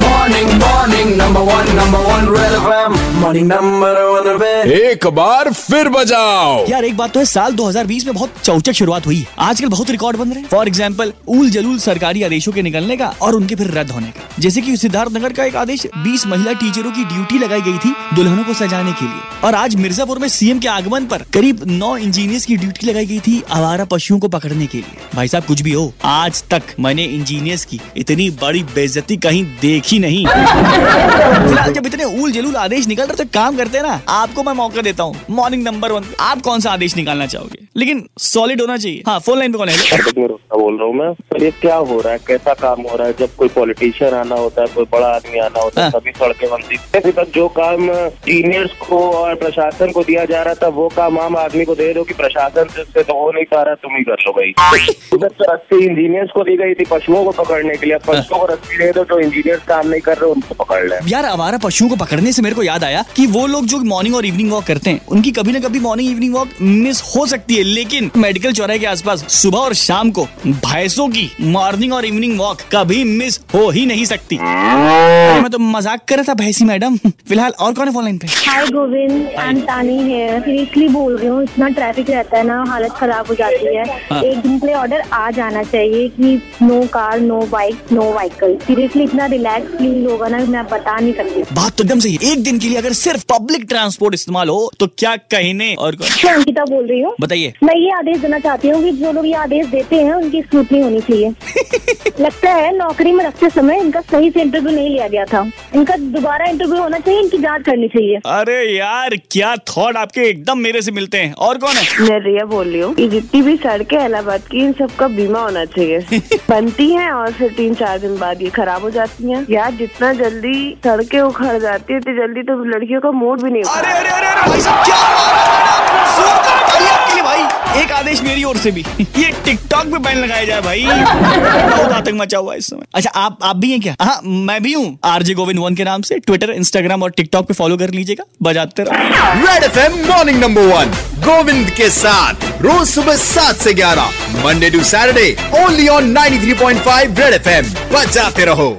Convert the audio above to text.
Morning, morning, number one, number one, Red FM. Morning, number one, Red. एक बार फिर बजाओ। यार एक बात तो है साल 2020 में बहुत चौचक शुरुआत हुई। आजकल बहुत रिकॉर्ड बन रहे हैं। फॉर एग्ज़ाम्पल उल जलूल सरकारी आदेशों के निकलने का और उनके फिर रद्द होने का। जैसे कि सिद्धार्थनगर का एक आदेश 20 महिला टीचरों की ड्यूटी लगाई गई थी दुल्हनों को सजाने के लिए। और आज मिर्जापुर में सीएम के आगमन पर करीब नौ इंजीनियर्स की ड्यूटी लगाई गई थी आवारा पशुओं को पकड़ने के लिए। भाई साहब कुछ भी हो आज तक मैंने इंजीनियर्स की इतनी बड़ी बेजती कहीं देखी नहीं। फ़िलहाल जब इतने उल जलूल आदेश निकल रहे तो काम करते हैं ना, आपको मैं मौका देता हूँ। मॉर्निंग नंबर वन आप कौन सा आदेश निकालना चाहोगे? लेकिन सॉलिड होना चाहिए। हाँ फ़ोन लाइन पे कौन है? बोल रहा हूँ मैं। पर ये क्या हो रहा है? कैसा काम हो रहा है? जब कोई पॉलिटिशियन आना होता है कोई बड़ा आदमी आना होता है सभी तभी सड़कें बनती हैं। अभी तक जो काम सीनियर्स को और प्रशासन को दिया जा रहा था वो काम आम आदमी को दे दो कि प्रशासन से तो हो नहीं पा रहा तुम ही कर लो भाई। उधर तो रस्सी इंजीनियर्स को दी गई थी पशुओं को पकड़ने के लिए। पशुओं को रस्सी दे दो जो इंजीनियर्स काम नहीं कर रहे उनको पकड़ ले। यार हमारा पशुओं को पकड़ने से मेरे को याद आया कि वो लोग जो मॉर्निंग और इवनिंग वॉक करते हैं उनकी कभी ना कभी मॉर्निंग इवनिंग वॉक मिस हो सकती है लेकिन मेडिकल चौराहे के आसपास सुबह और शाम को भैंसों की मॉर्निंग और इवनिंग वॉक कभी मिस हो ही नहीं सकती। मैं तो मज़ाक कर रहा था भैंसी मैडम। फ़िलहाल और कौन है फ़ोन लाइन पे? हाय गोविंद आई तानी है सीरियसली बोल रही हूँ इतना ट्रैफ़िक रहता है ना हालत खराब हो जाती है। हाँ। एक दिन के लिए ऑर्डर आ जाना चाहिए कि no car no bike no vehicle seriously इतना रिलैक्स फील होगा ना मैं बता नहीं सकती। बात तो एकदम सही एक दिन के लिए अगर सिर्फ़ पब्लिक ट्रांसपोर्ट इस्तेमाल हो तो क्या कहने और अंकिता बोल रही हूँ। बताइए। मैं ये आदेश देना चाहती हूँ कि जो लोग ये आदेश देते हैं उनकी स्क्रूटनी होनी चाहिए। लगता है नौकरी में रखते समय इनका सही से इंटरव्यू नहीं लिया गया था। इनका दोबारा इंटरव्यू होना चाहिए इनकी जाँच करनी चाहिए। अरे यार क्या थॉट आपके एकदम मेरे से मिलते हैं? और कौन है? मैं रिया बोल रही हूँ ये जितनी भी सड़कें इलाहाबाद की इन सबका बीमा होना चाहिए। बनती है और फिर तीन चार दिन बाद ये खराब हो जाती है। यार जितना जल्दी सड़कें उखड़ जाती है उतनी जल्दी तो लड़कियों का मूड भी नहीं उखड़ता। अरे अरे अरे अरे क्या आदेश मेरी ओर से भी। ये टिकटॉक पे बैन लगाया जाए भाई। बहुत आतंक मचा हुआ है इस समय। अच्छा आप आप भी हैं क्या? हाँ मैं भी हूँ। आरजे गोविंद वन के नाम से। ट्विटर इंस्टाग्राम और टिकटॉक पे फॉलो कर लीजिएगा। बजाते रहो। Red FM morning number one Govind के साथ। रोज सुबह सात से ग्यारह Monday to Saturday only on 93.5 red FM बजाते रहो।